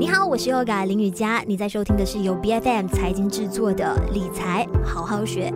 你好，我是 Yoga 林雨佳，你在收听的是由 BFM 财经制作的理财好好学。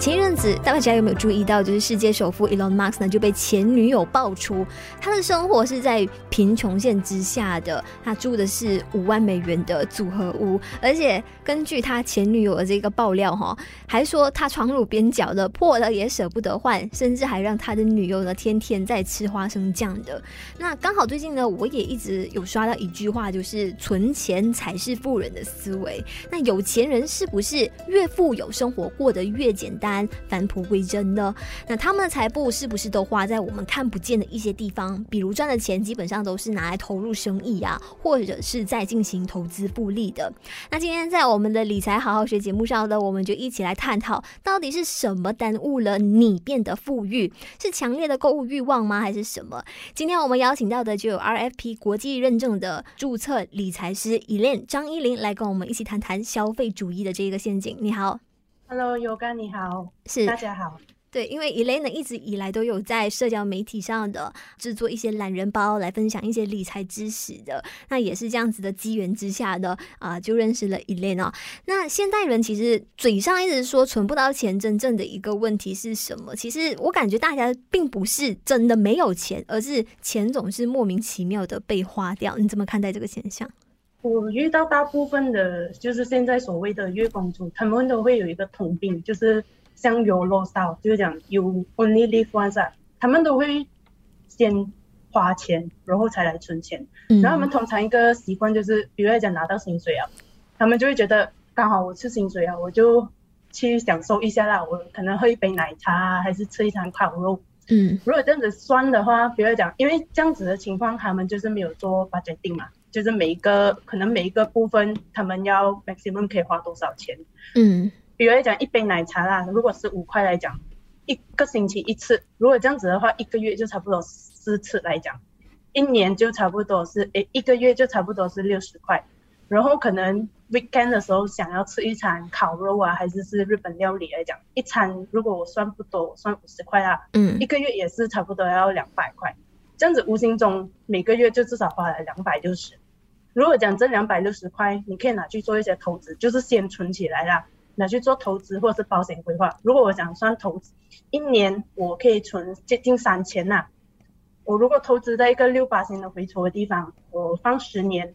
前一阵子，大家有没有注意到，就是世界首富 Elon Musk 呢就被前女友爆出，他的生活是在贫穷线之下的，他住的是五万美元的组合屋，而且根据他前女友的这个爆料，哈，还说他床褥边角的破了也舍不得换，甚至还让他的女友呢天天在吃花生酱的。那刚好最近呢，我也一直有刷到一句话，就是存钱才是富人的思维。那有钱人是不是越富有，生活过得越简单？返璞归真呢？那他们的财富是不是都花在我们看不见的一些地方？比如赚的钱基本上都是拿来投入生意啊，或者是在进行投资复利的。那今天在我们的理财好好学节目上呢，我们就一起来探讨，到底是什么耽误了你变得富裕？是强烈的购物欲望吗？还是什么？今天我们邀请到的就有 RFP 国际认证的注册理财师 Elaine 张依琳来跟我们一起谈谈消费主义的这个陷阱。你好。Hello，Yoga，你好，是大家好。对，因为 Elaine 一直以来都有在社交媒体上的制作一些懒人包，来分享一些理财知识的。那也是这样子的机缘之下的啊、就认识了 Elaine 哦。那现代人其实嘴上一直说存不到钱，真正的一个问题是什么？其实我感觉大家并不是真的没有钱，而是钱总是莫名其妙的被花掉。你怎么看待这个现象？我遇到大部分的，就是现在所谓的月光族，他们都会有一个通病，就是像 YOLO style，就是讲 You only live once，他们都会先花钱，然后才来存钱。嗯、然后他们通常一个习惯就是，比如讲拿到薪水啊，他们就会觉得刚好我吃薪水啊，我就去享受一下啦，我可能喝一杯奶茶啊，还是吃一餐烤肉。嗯，如果这样子算的话，比如讲，因为这样子的情况，他们就是没有做 budgeting 嘛。就是每一个可能每一个部分，他们要 maximum 可以花多少钱？嗯，比如来讲一杯奶茶啦，如果是五块来讲，一个星期一次，如果这样子的话，一个月就差不多四次来讲，一年就差不多是诶一个月就差不多是六十块。然后可能 weekend 的时候想要吃一餐烤肉啊，还是是日本料理来讲，一餐如果我算不多，我算五十块啊，嗯，一个月也是差不多要两百块。这样子无形中每个月就至少花了两百六十。如果讲这两百六十块，你可以拿去做一些投资，就是先存起来啦，拿去做投资或者是保险规划。如果我想算投资，一年我可以存接近三千呐。我如果投资在一个六八千的回酬的地方，我放十年，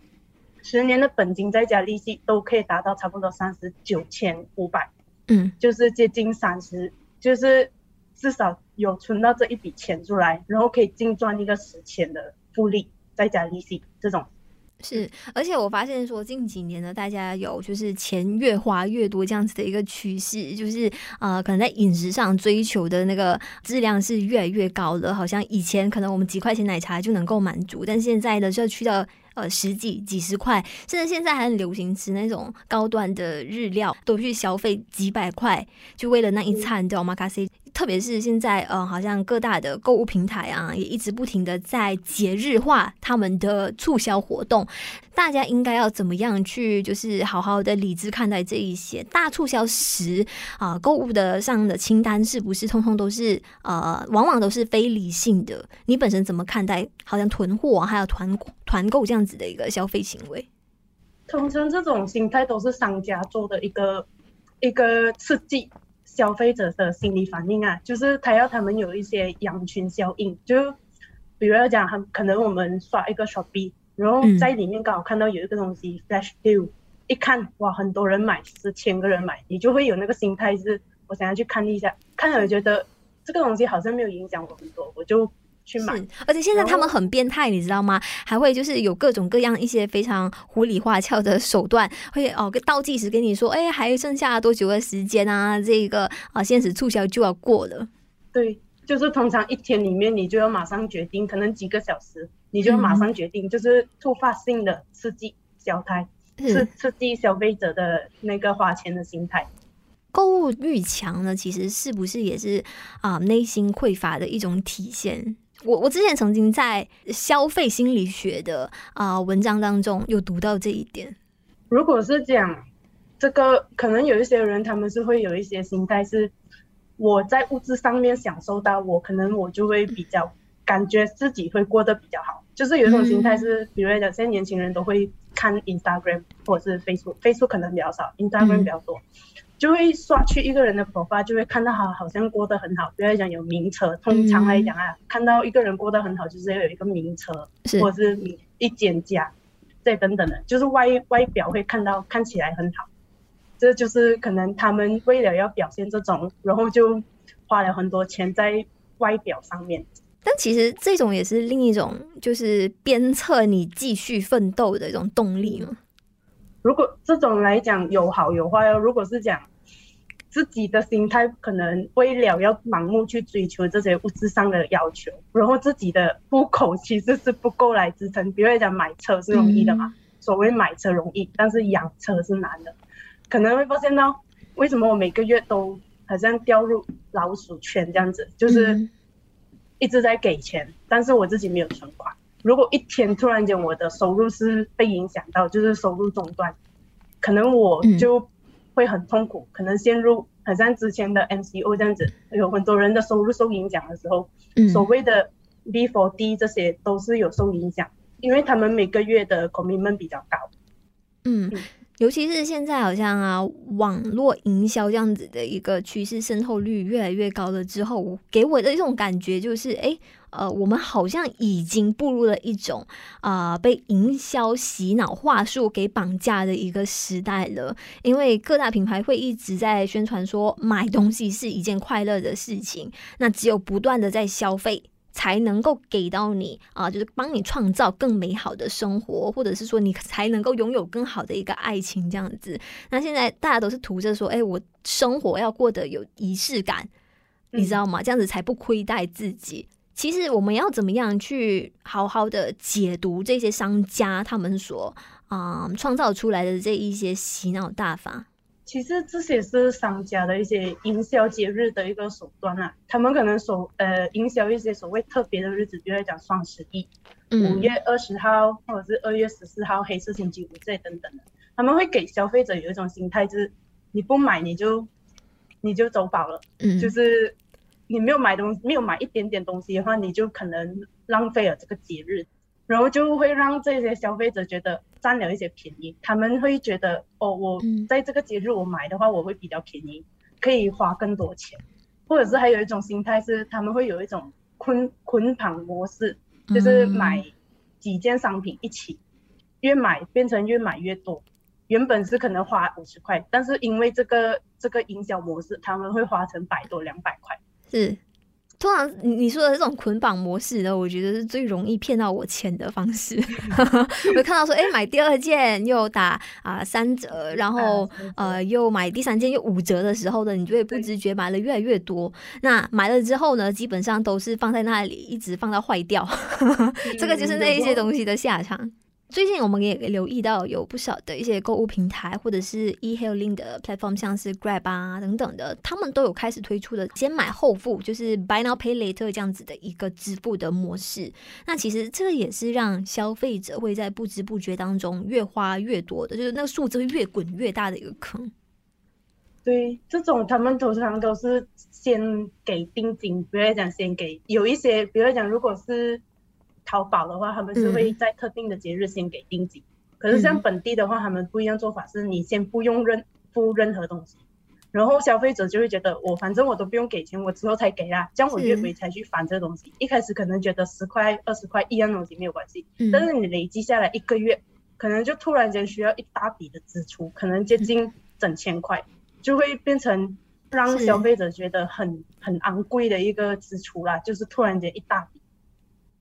十年的本金再加利息都可以达到差不多三十九千五百，嗯，就是接近三十，就是至少有存到这一笔钱出来，然后可以净赚一个十千的复利再加利息这种。是，而且我发现说近几年呢，大家有就是钱越花越多这样子的一个趋势，就是呃，可能在饮食上追求的那个质量是越来越高了。好像以前可能我们几块钱奶茶就能够满足，但现在呢，就要去到呃十几几十块，甚至现在还很流行吃那种高端的日料，都去消费几百块，就为了那一餐，对吗？卡西。特别是现在，呃，好像各大的购物平台啊，也一直不停的在节日化他们的促销活动。大家应该要怎么样去，就是好好的理智看待这一些大促销时啊，购物的上的清单是不是通通都是呃，往往都是非理性的？你本身怎么看待？好像囤货还有团团购这样子的一个消费行为？通常这种心态都是商家做的一个一个刺激。消费者的心理反应啊，就是他要他们有一些羊群效应，就比如要讲，他可能我们刷一个 Shopee，然后在里面刚好看到有一个东西 Flash Deal，一看哇，很多人买，十千个人买，你就会有那个心态，是我想要去看一下，看了觉得这个东西好像没有影响我很多，我就。去买，而且现在他们很变态，你知道吗？还会就是有各种各样一些非常糊里花俏的手段，会哦，倒计时跟你说，哎，还剩下多久的时间啊？这个啊，限时促销就要过了。对，就是通常一天里面你就要马上决定，可能几个小时你就要马上决定，嗯、就是突发性的刺激小态，刺刺激消费者的那个花钱的心态。购物欲强呢，其实是不是也是啊内心匮乏的一种体现？我我之前曾经在消费心理学的啊、呃、文章当中有读到这一点。如果是讲这个，可能有一些人他们是会有一些心态是，我在物质上面享受到，我可能我就会比较感觉自己会过得比较好。就是有一种心态是，比如讲现在年轻人都会看 Instagram 或者是 Facebook，Facebook 可能比较少，Instagram 比较多，就会刷去一个人的 profile，就会看到他好像过得很好。不要讲有名车，通常来讲啊，看到一个人过得很好，就是要有一个名车，或者是一间家，这等等的，就是外外表会看到看起来很好。这就是可能他们为了要表现这种，然后就花了很多钱在外表上面。但其实这种也是另一种，就是鞭策你继续奋斗的一种动力嘛。如果这种来讲有好有坏哦。如果是讲自己的心态，可能为了要盲目去追求这些物质上的要求，然后自己的户口其实是不够来支撑。比如讲买车是容易的嘛，嗯、所谓买车容易，但是养车是难的。可能会发现到，为什么我每个月都好像掉入老鼠圈这样子，就是一直在给钱，但是我自己没有存款。如果一天突然间我的收入是被影响到，就是收入中断，可能我就会很痛苦，可能陷入很像之前的 MCO 这样子，有很多人的收入受影响的时候，所谓的 B for D 这些都是有受影响，因为他们每个月的 commitment 比较高。嗯。尤其是现在，好像啊，网络营销这样子的一个趋势渗透率越来越高了之后，给我的一种感觉就是，哎，呃，我们好像已经步入了一种啊、被营销洗脑话术给绑架的一个时代了。因为各大品牌会一直在宣传说，买东西是一件快乐的事情，那只有不断的在消费。才能够给到你啊，就是帮你创造更美好的生活，或者是说你才能够拥有更好的一个爱情这样子。那现在大家都是图着说，哎，我生活要过得有仪式感，你知道吗？这样子才不亏待自己。其实我们要怎么样去好好的解读这些商家他们所啊创造出来的这一些洗脑大法？其实这些是商家的一些营销节日的一个手段啊，他们可能所呃营销一些所谓特别的日子，比如讲双十一、五月二十号或者是二月十四号黑色星期五这等等的，他们会给消费者有一种心态，就是你不买你就你就走宝了，嗯，就是你没有买东西，没有买一点点东西的话，你就可能浪费了这个节日。然后就会让这些消费者觉得占了一些便宜，他们会觉得哦，我在这个节日我买的话，我会比较便宜，可以花更多钱，或者是还有一种心态是他们会有一种捆捆绑模式，就是买几件商品一起，越买变成越买越多，原本是可能花五十块，但是因为这个这个营销模式，他们会花成百多两百块，是。通常你说的这种捆绑模式呢，我觉得是最容易骗到我钱的方式。我看到说，哎、欸，买第二件又打啊、呃、三折，然后呃又买第三件又五折的时候呢，你就会不自觉买了越来越多。那买了之后呢，基本上都是放在那里，一直放到坏掉。这个就是那一些东西的下场。最近我们也留意到有不少的一些购物平台或者是 e-hailing 的 platform，像是 Grab 啊等等的，他们都有开始推出的先买后付，就是 Buy Now Pay Later 这样子的一个支付的模式。那其实这个也是让消费者会在不知不觉当中越花越多的，就是那个数字会越滚越大的一个坑。对，这种他们通常都是先给定金，比如讲先给有一些，比如讲如果是。淘宝的话，他们是会在特定的节日先给定金，嗯，可是像本地的话，他们不一样做法，是你先不用任付任何东西，然后消费者就会觉得我反正我都不用给钱，我之后才给啦，这样我月尾才去返这个东西。一开始可能觉得十块、二十块一样东西没有关系，嗯，但是你累积下来一个月，可能就突然间需要一大笔的支出，可能接近整千块，就会变成让消费者觉得很很昂贵的一个支出啦，就是突然间一大笔。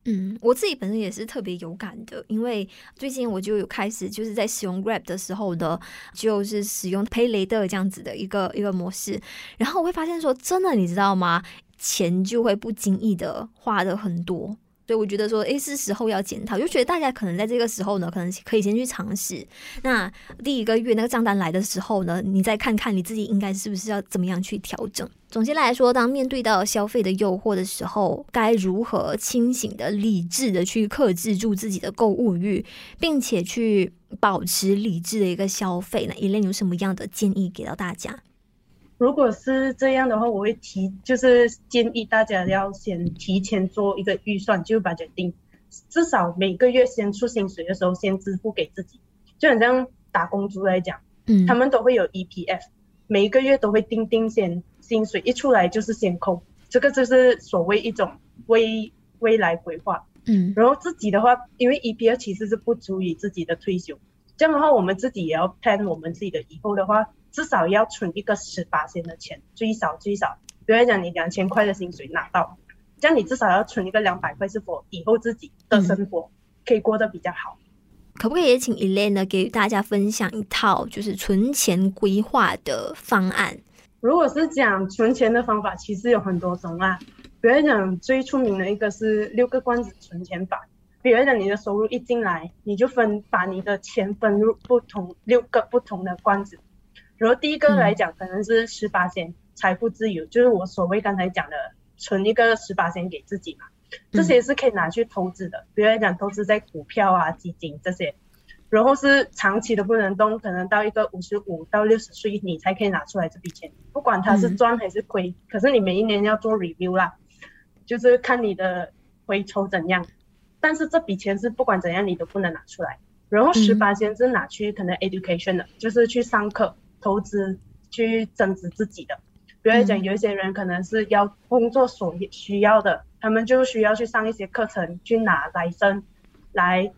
嗯，我自己本身也是特别有感的，因为最近我就有开始就是在使用 Grab 的时候的，就是使用 Pay Later 这样子的一个一个模式，然后我会发现说，真的你知道吗？钱就会不经意的花的很多。所以我觉得说，哎，是时候要检讨，就觉得大家可能在这个时候呢，可能可以先去尝试。那第一个月那个账单来的时候呢，你再看看你自己应该是不是要怎么样去调整。总结来说，当面对到消费的诱惑的时候，该如何清醒的、理智的去克制住自己的购物欲，并且去保持理智的一个消费呢？Elaine 有什么样的建议给到大家？如果是这样的话，我会提，就是建议大家要先提前做一个预算，就把决定，至少每个月先出薪水的时候先支付给自己，就很像打工族来讲，嗯，他们都会有 EPF，每一个月都会定定先薪水一出来就是先扣，这个就是所谓一种未未来规划，嗯，然后自己的话，因为 EPF 其实是不足以自己的退休，这样的话我们自己也要 plan 我们自己的以后的话。至少要存一个十八仙的钱，最少最少，比如讲你两千块的薪水拿到，这样你至少要存一个两百块，是否以后自己的生活可以过得比较好？嗯、可不可以也请 Elaine 呢给大家分享一套就是存钱规划的方案？如果是讲存钱的方法，其实有很多种啊。比如讲最出名的一个是六个罐子存钱法，比如讲你的收入一进来，你就分把你的钱分入不同六个不同的罐子。然后第一个来讲，可能是十八仙财富自由，嗯、就是我所谓刚才讲的存一个十八仙给自己嘛，这些是可以拿去投资的，嗯、比如来讲投资在股票啊、基金这些，然后是长期的不能动，可能到一个五十五到六十岁你才可以拿出来这笔钱，不管它是赚还是亏，嗯、可是你每一年要做 review 啦，就是看你的回抽怎样，但是这笔钱是不管怎样你都不能拿出来，然后十八仙是拿去可能 education 的，嗯、就是去上课。投资去增值自己的，比如讲有一些人可能是要工作所需要的，嗯、他们就需要去上一些课程，去拿 license，来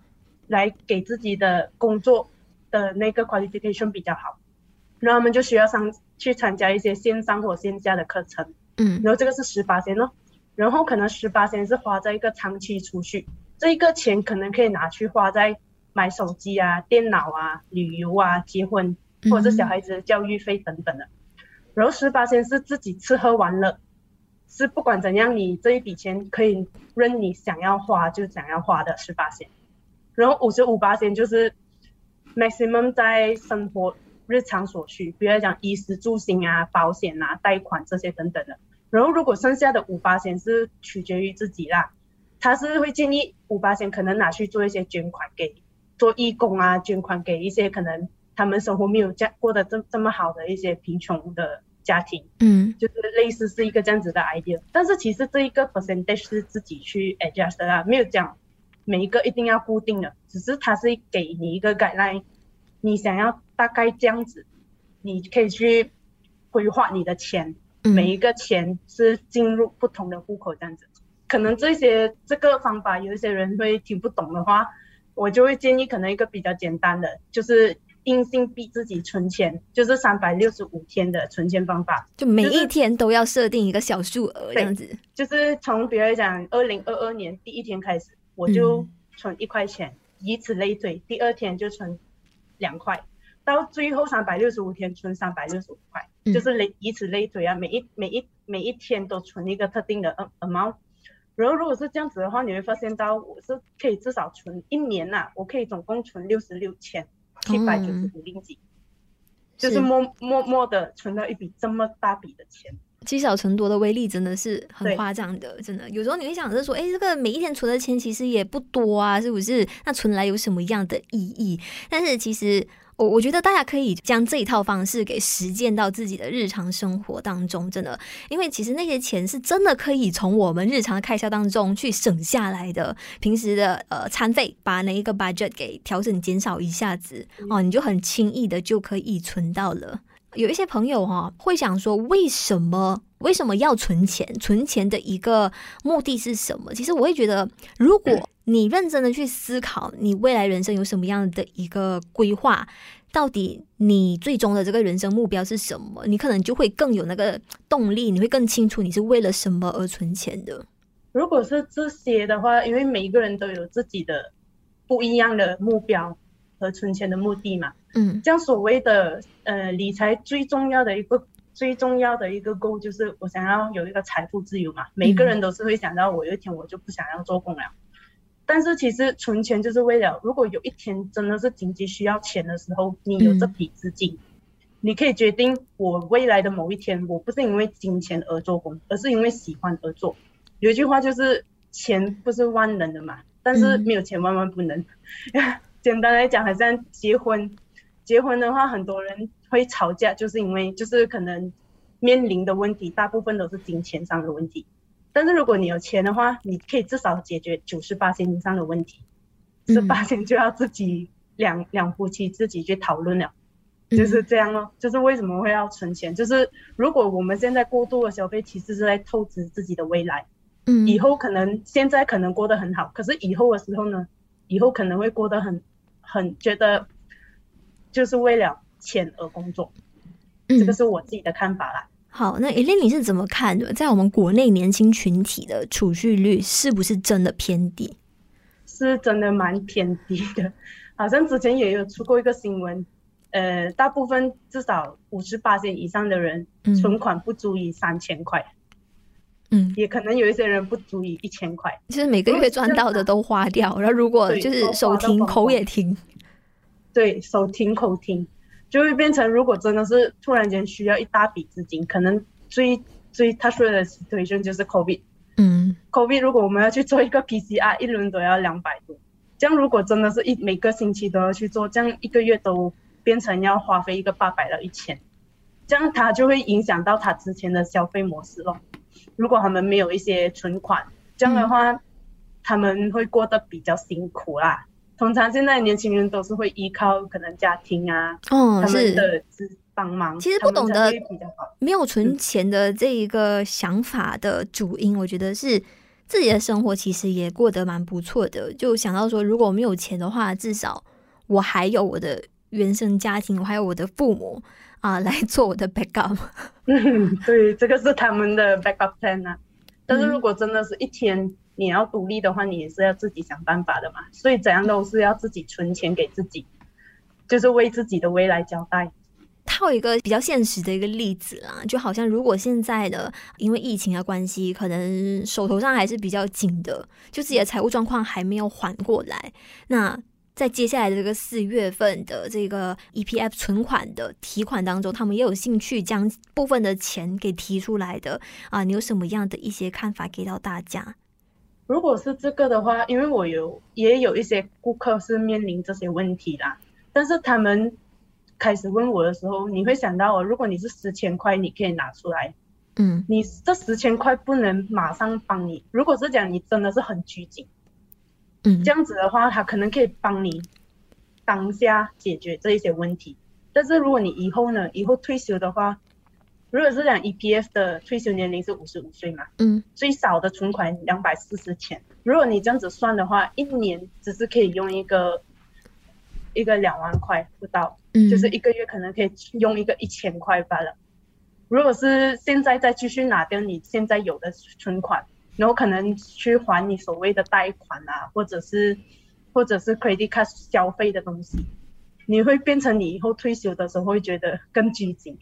来给自己的工作的那个 qualification 比较好，然后他们就需要上去参加一些线上或线下的课程，嗯，然后这个是十八千哦，然后可能十八千是花在一个长期储蓄，这一个钱可能可以拿去花在买手机啊、电脑啊、旅游啊、结婚。或者是小孩子的教育费等等的，嗯、然后十八仙是自己吃喝玩乐，是不管怎样，你这一笔钱可以任你想要花就想要花的十八仙，然后五十五八仙就是 maximum 在生活日常所需，比如讲衣食住行啊、保险啊、贷款这些等等的，然后如果剩下的五八仙是取决于自己啦，他是会建议五八仙可能拿去做一些捐款给做义工啊，捐款给一些可能。他们生活没有这样过得这这么好的一些贫穷的家庭，嗯，就是类似是一个这样子的 idea，但是其实这一个 percentage 是自己去 adjust 的啦，没有讲每一个一定要固定的，只是它是给你一个 guideline，你想要大概这样子，你可以去规划你的钱，嗯、每一个钱是进入不同的户口这样子，可能这些这个方法有一些人会听不懂的话，我就会建议可能一个比较简单的就是。硬性逼自己存钱，就是三百六十五天的存钱方法，就每一天都要设定一个小数额这样子。就是从比如讲，二零二二年第一天开始，我就存一块钱，嗯、以此类推，第二天就存两块，到最后三百六十五天存三百六十五块，嗯、就是类以此类推啊，每一每一每一天都存一个特定的 amount。然后如果是这样子的话，你会发现到我是可以至少存一年呐、啊，我可以总共存六十六千。七百九十五零几，就是默默默的存到一笔这么大笔的钱，积少成多的威力真的是很夸张的，真的。有时候你会想着说，哎、欸，这个每一天存的钱其实也不多啊，是不是？那存来有什么样的意义？但是其实。我我觉得大家可以将这一套方式给实践到自己的日常生活当中，真的，因为其实那些钱是真的可以从我们日常的开销当中去省下来的。平时的呃餐费，把那一个 budget 给调整减少一下子哦，你就很轻易的就可以存到了。有一些朋友哈、哦、会想说，为什么为什么要存钱？存钱的一个目的是什么？其实我会觉得，如果你认真的去思考，你未来人生有什么样的一个规划，到底你最终的这个人生目标是什么？你可能就会更有那个动力，你会更清楚你是为了什么而存钱的。如果是这些的话，因为每一个人都有自己的不一样的目标和存钱的目的嘛。嗯，这样所谓的呃理财最重要的一个最重要的一个 goal 就是我想要有一个财富自由嘛。每一个人都是会想到我有一天我就不想要做工了。但是其实存钱就是为了，如果有一天真的是紧急需要钱的时候，你有这笔资金，嗯、你可以决定我未来的某一天，我不是因为金钱而做工，而是因为喜欢而做。有一句话就是，钱不是万能的嘛，但是没有钱万万不能。嗯、简单来讲，好像结婚，结婚的话，很多人会吵架，就是因为就是可能。面临的问题大部分都是金钱上的问题。但是如果你有钱的话，你可以至少解决九十八千以上的问题，十八千就要自己两两夫妻自己去讨论了。就是这样咯，就是为什么会要存钱？就是如果我们现在过度的消费，其实是在透支自己的未来。嗯，以后可能现在可能过得很好，可是以后的时候呢，以后可能会过得很很觉得，就是为了钱而工作。嗯，这个是我自己的看法啦。好，那 Eileen 你是怎么看的？在我们国内年轻群体的储蓄率是不是真的偏低？是真的蛮偏低的，好像之前也有出过一个新闻。呃，大部分至少五十八岁以上的人，存款不足以三千块，嗯，也可能有一些人不足以一千块，就是每个月赚到的都花掉，然后如果就是手停口也停，对，手停口停，就会变成如果真的是突然间需要一大笔资金，可能最最他说的 situation 就是 COVID，嗯，COVID 如果我们要去做一个 PCR，一轮都要两百多，这样如果真的是一每个星期都要去做，这样一个月都。变成要花费一个八百到一千，这样他就会影响到他之前的消费模式咯。如果他们没有一些存款，这样的话，嗯、他们会过得比较辛苦啦。通常现在年轻人都是会依靠可能家庭啊，哦，他们的帮忙。其实不懂得没有存钱的这一个想法的主因，我觉得是自己的生活其实也过得蛮不错的。就想到说，如果我没有钱的话，至少我还有我的。原生家庭，我还有我的父母啊，来做我的 backup。嗯，对，这个是他们的 backup plan 啊。但是如果真的是一天你要独立的话，你也是要自己想办法的嘛。所以怎样都是要自己存钱给自己，就是为自己的未来交代。套一个比较现实的一个例子啦，就好像如果现在的因为疫情的关系，可能手头上还是比较紧的，就自己的财务状况还没有缓过来，那。在接下来的这个四月份的这个 EPF 存款的提款当中，他们也有兴趣将部分的钱给提出来的啊，你有什么样的一些看法给到大家？如果是这个的话，因为我有也有一些顾客是面临这些问题啦，但是他们开始问我的时候，你会想到哦，如果你是十千块，你可以拿出来，嗯，你这十千块不能马上帮你，如果是讲你真的是很拘谨。嗯这样子的话，他可能可以帮你当下解决这一些问题。但是如果你以后呢，以后退休的话，如果是讲 EPF 的退休年龄是五十五岁嘛，嗯，最少的存款两百四十千。如果你这样子算的话，一年只是可以用一个一个两万块不到，嗯，就是一个月可能可以用一个一千块罢了。如果是现在再继续拿掉你现在有的存款。然后可能去还你所谓的贷款啊，或者是或者是 credit card 消费的东西，你会变成你以后退休的时候会觉得更拘谨。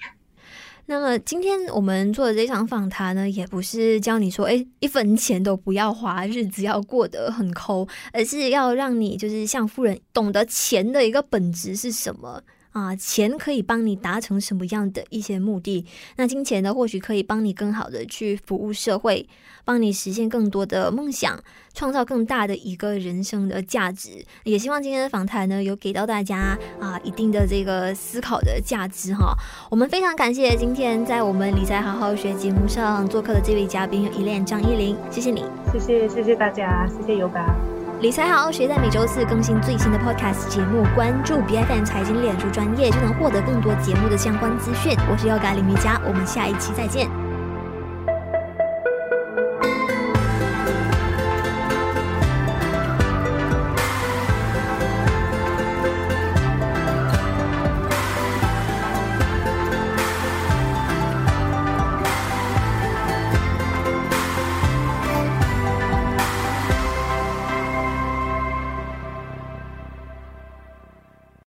那么今天我们做的这场访谈呢，也不是教你说，哎，一分钱都不要花，日子要过得很抠，而是要让你就是像富人懂得钱的一个本质是什么。啊，钱可以帮你达成什么样的一些目的？那金钱呢，或许可以帮你更好的去服务社会，帮你实现更多的梦想，创造更大的一个人生的价值。也希望今天的访谈呢，有给到大家啊一定的这个思考的价值哈。我们非常感谢今天在我们理财好好学节目上做客的这位嘉宾 Eileen 张依琳，谢谢你，谢谢谢谢大家，谢谢 Yoga。理财好谁，在每周四更新最新的 Podcast 节目，关注 BFM 财经脸书专业就能获得更多节目的相关资讯。我是 Yoga 李明佳，我们下一期再见。